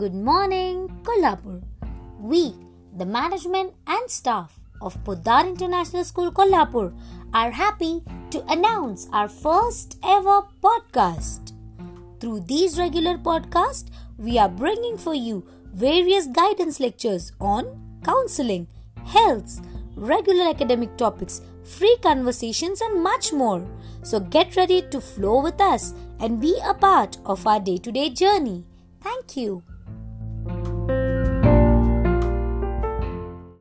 Good morning, Kolhapur. We, the management and staff of Poddar International School, Kolhapur, are happy to announce our first ever podcast. Through these regular podcasts, we are bringing for you various guidance lectures on counseling, health, regular academic topics, free conversations, and much more. So get ready to flow with us and be a part of our day to day journey. Thank you.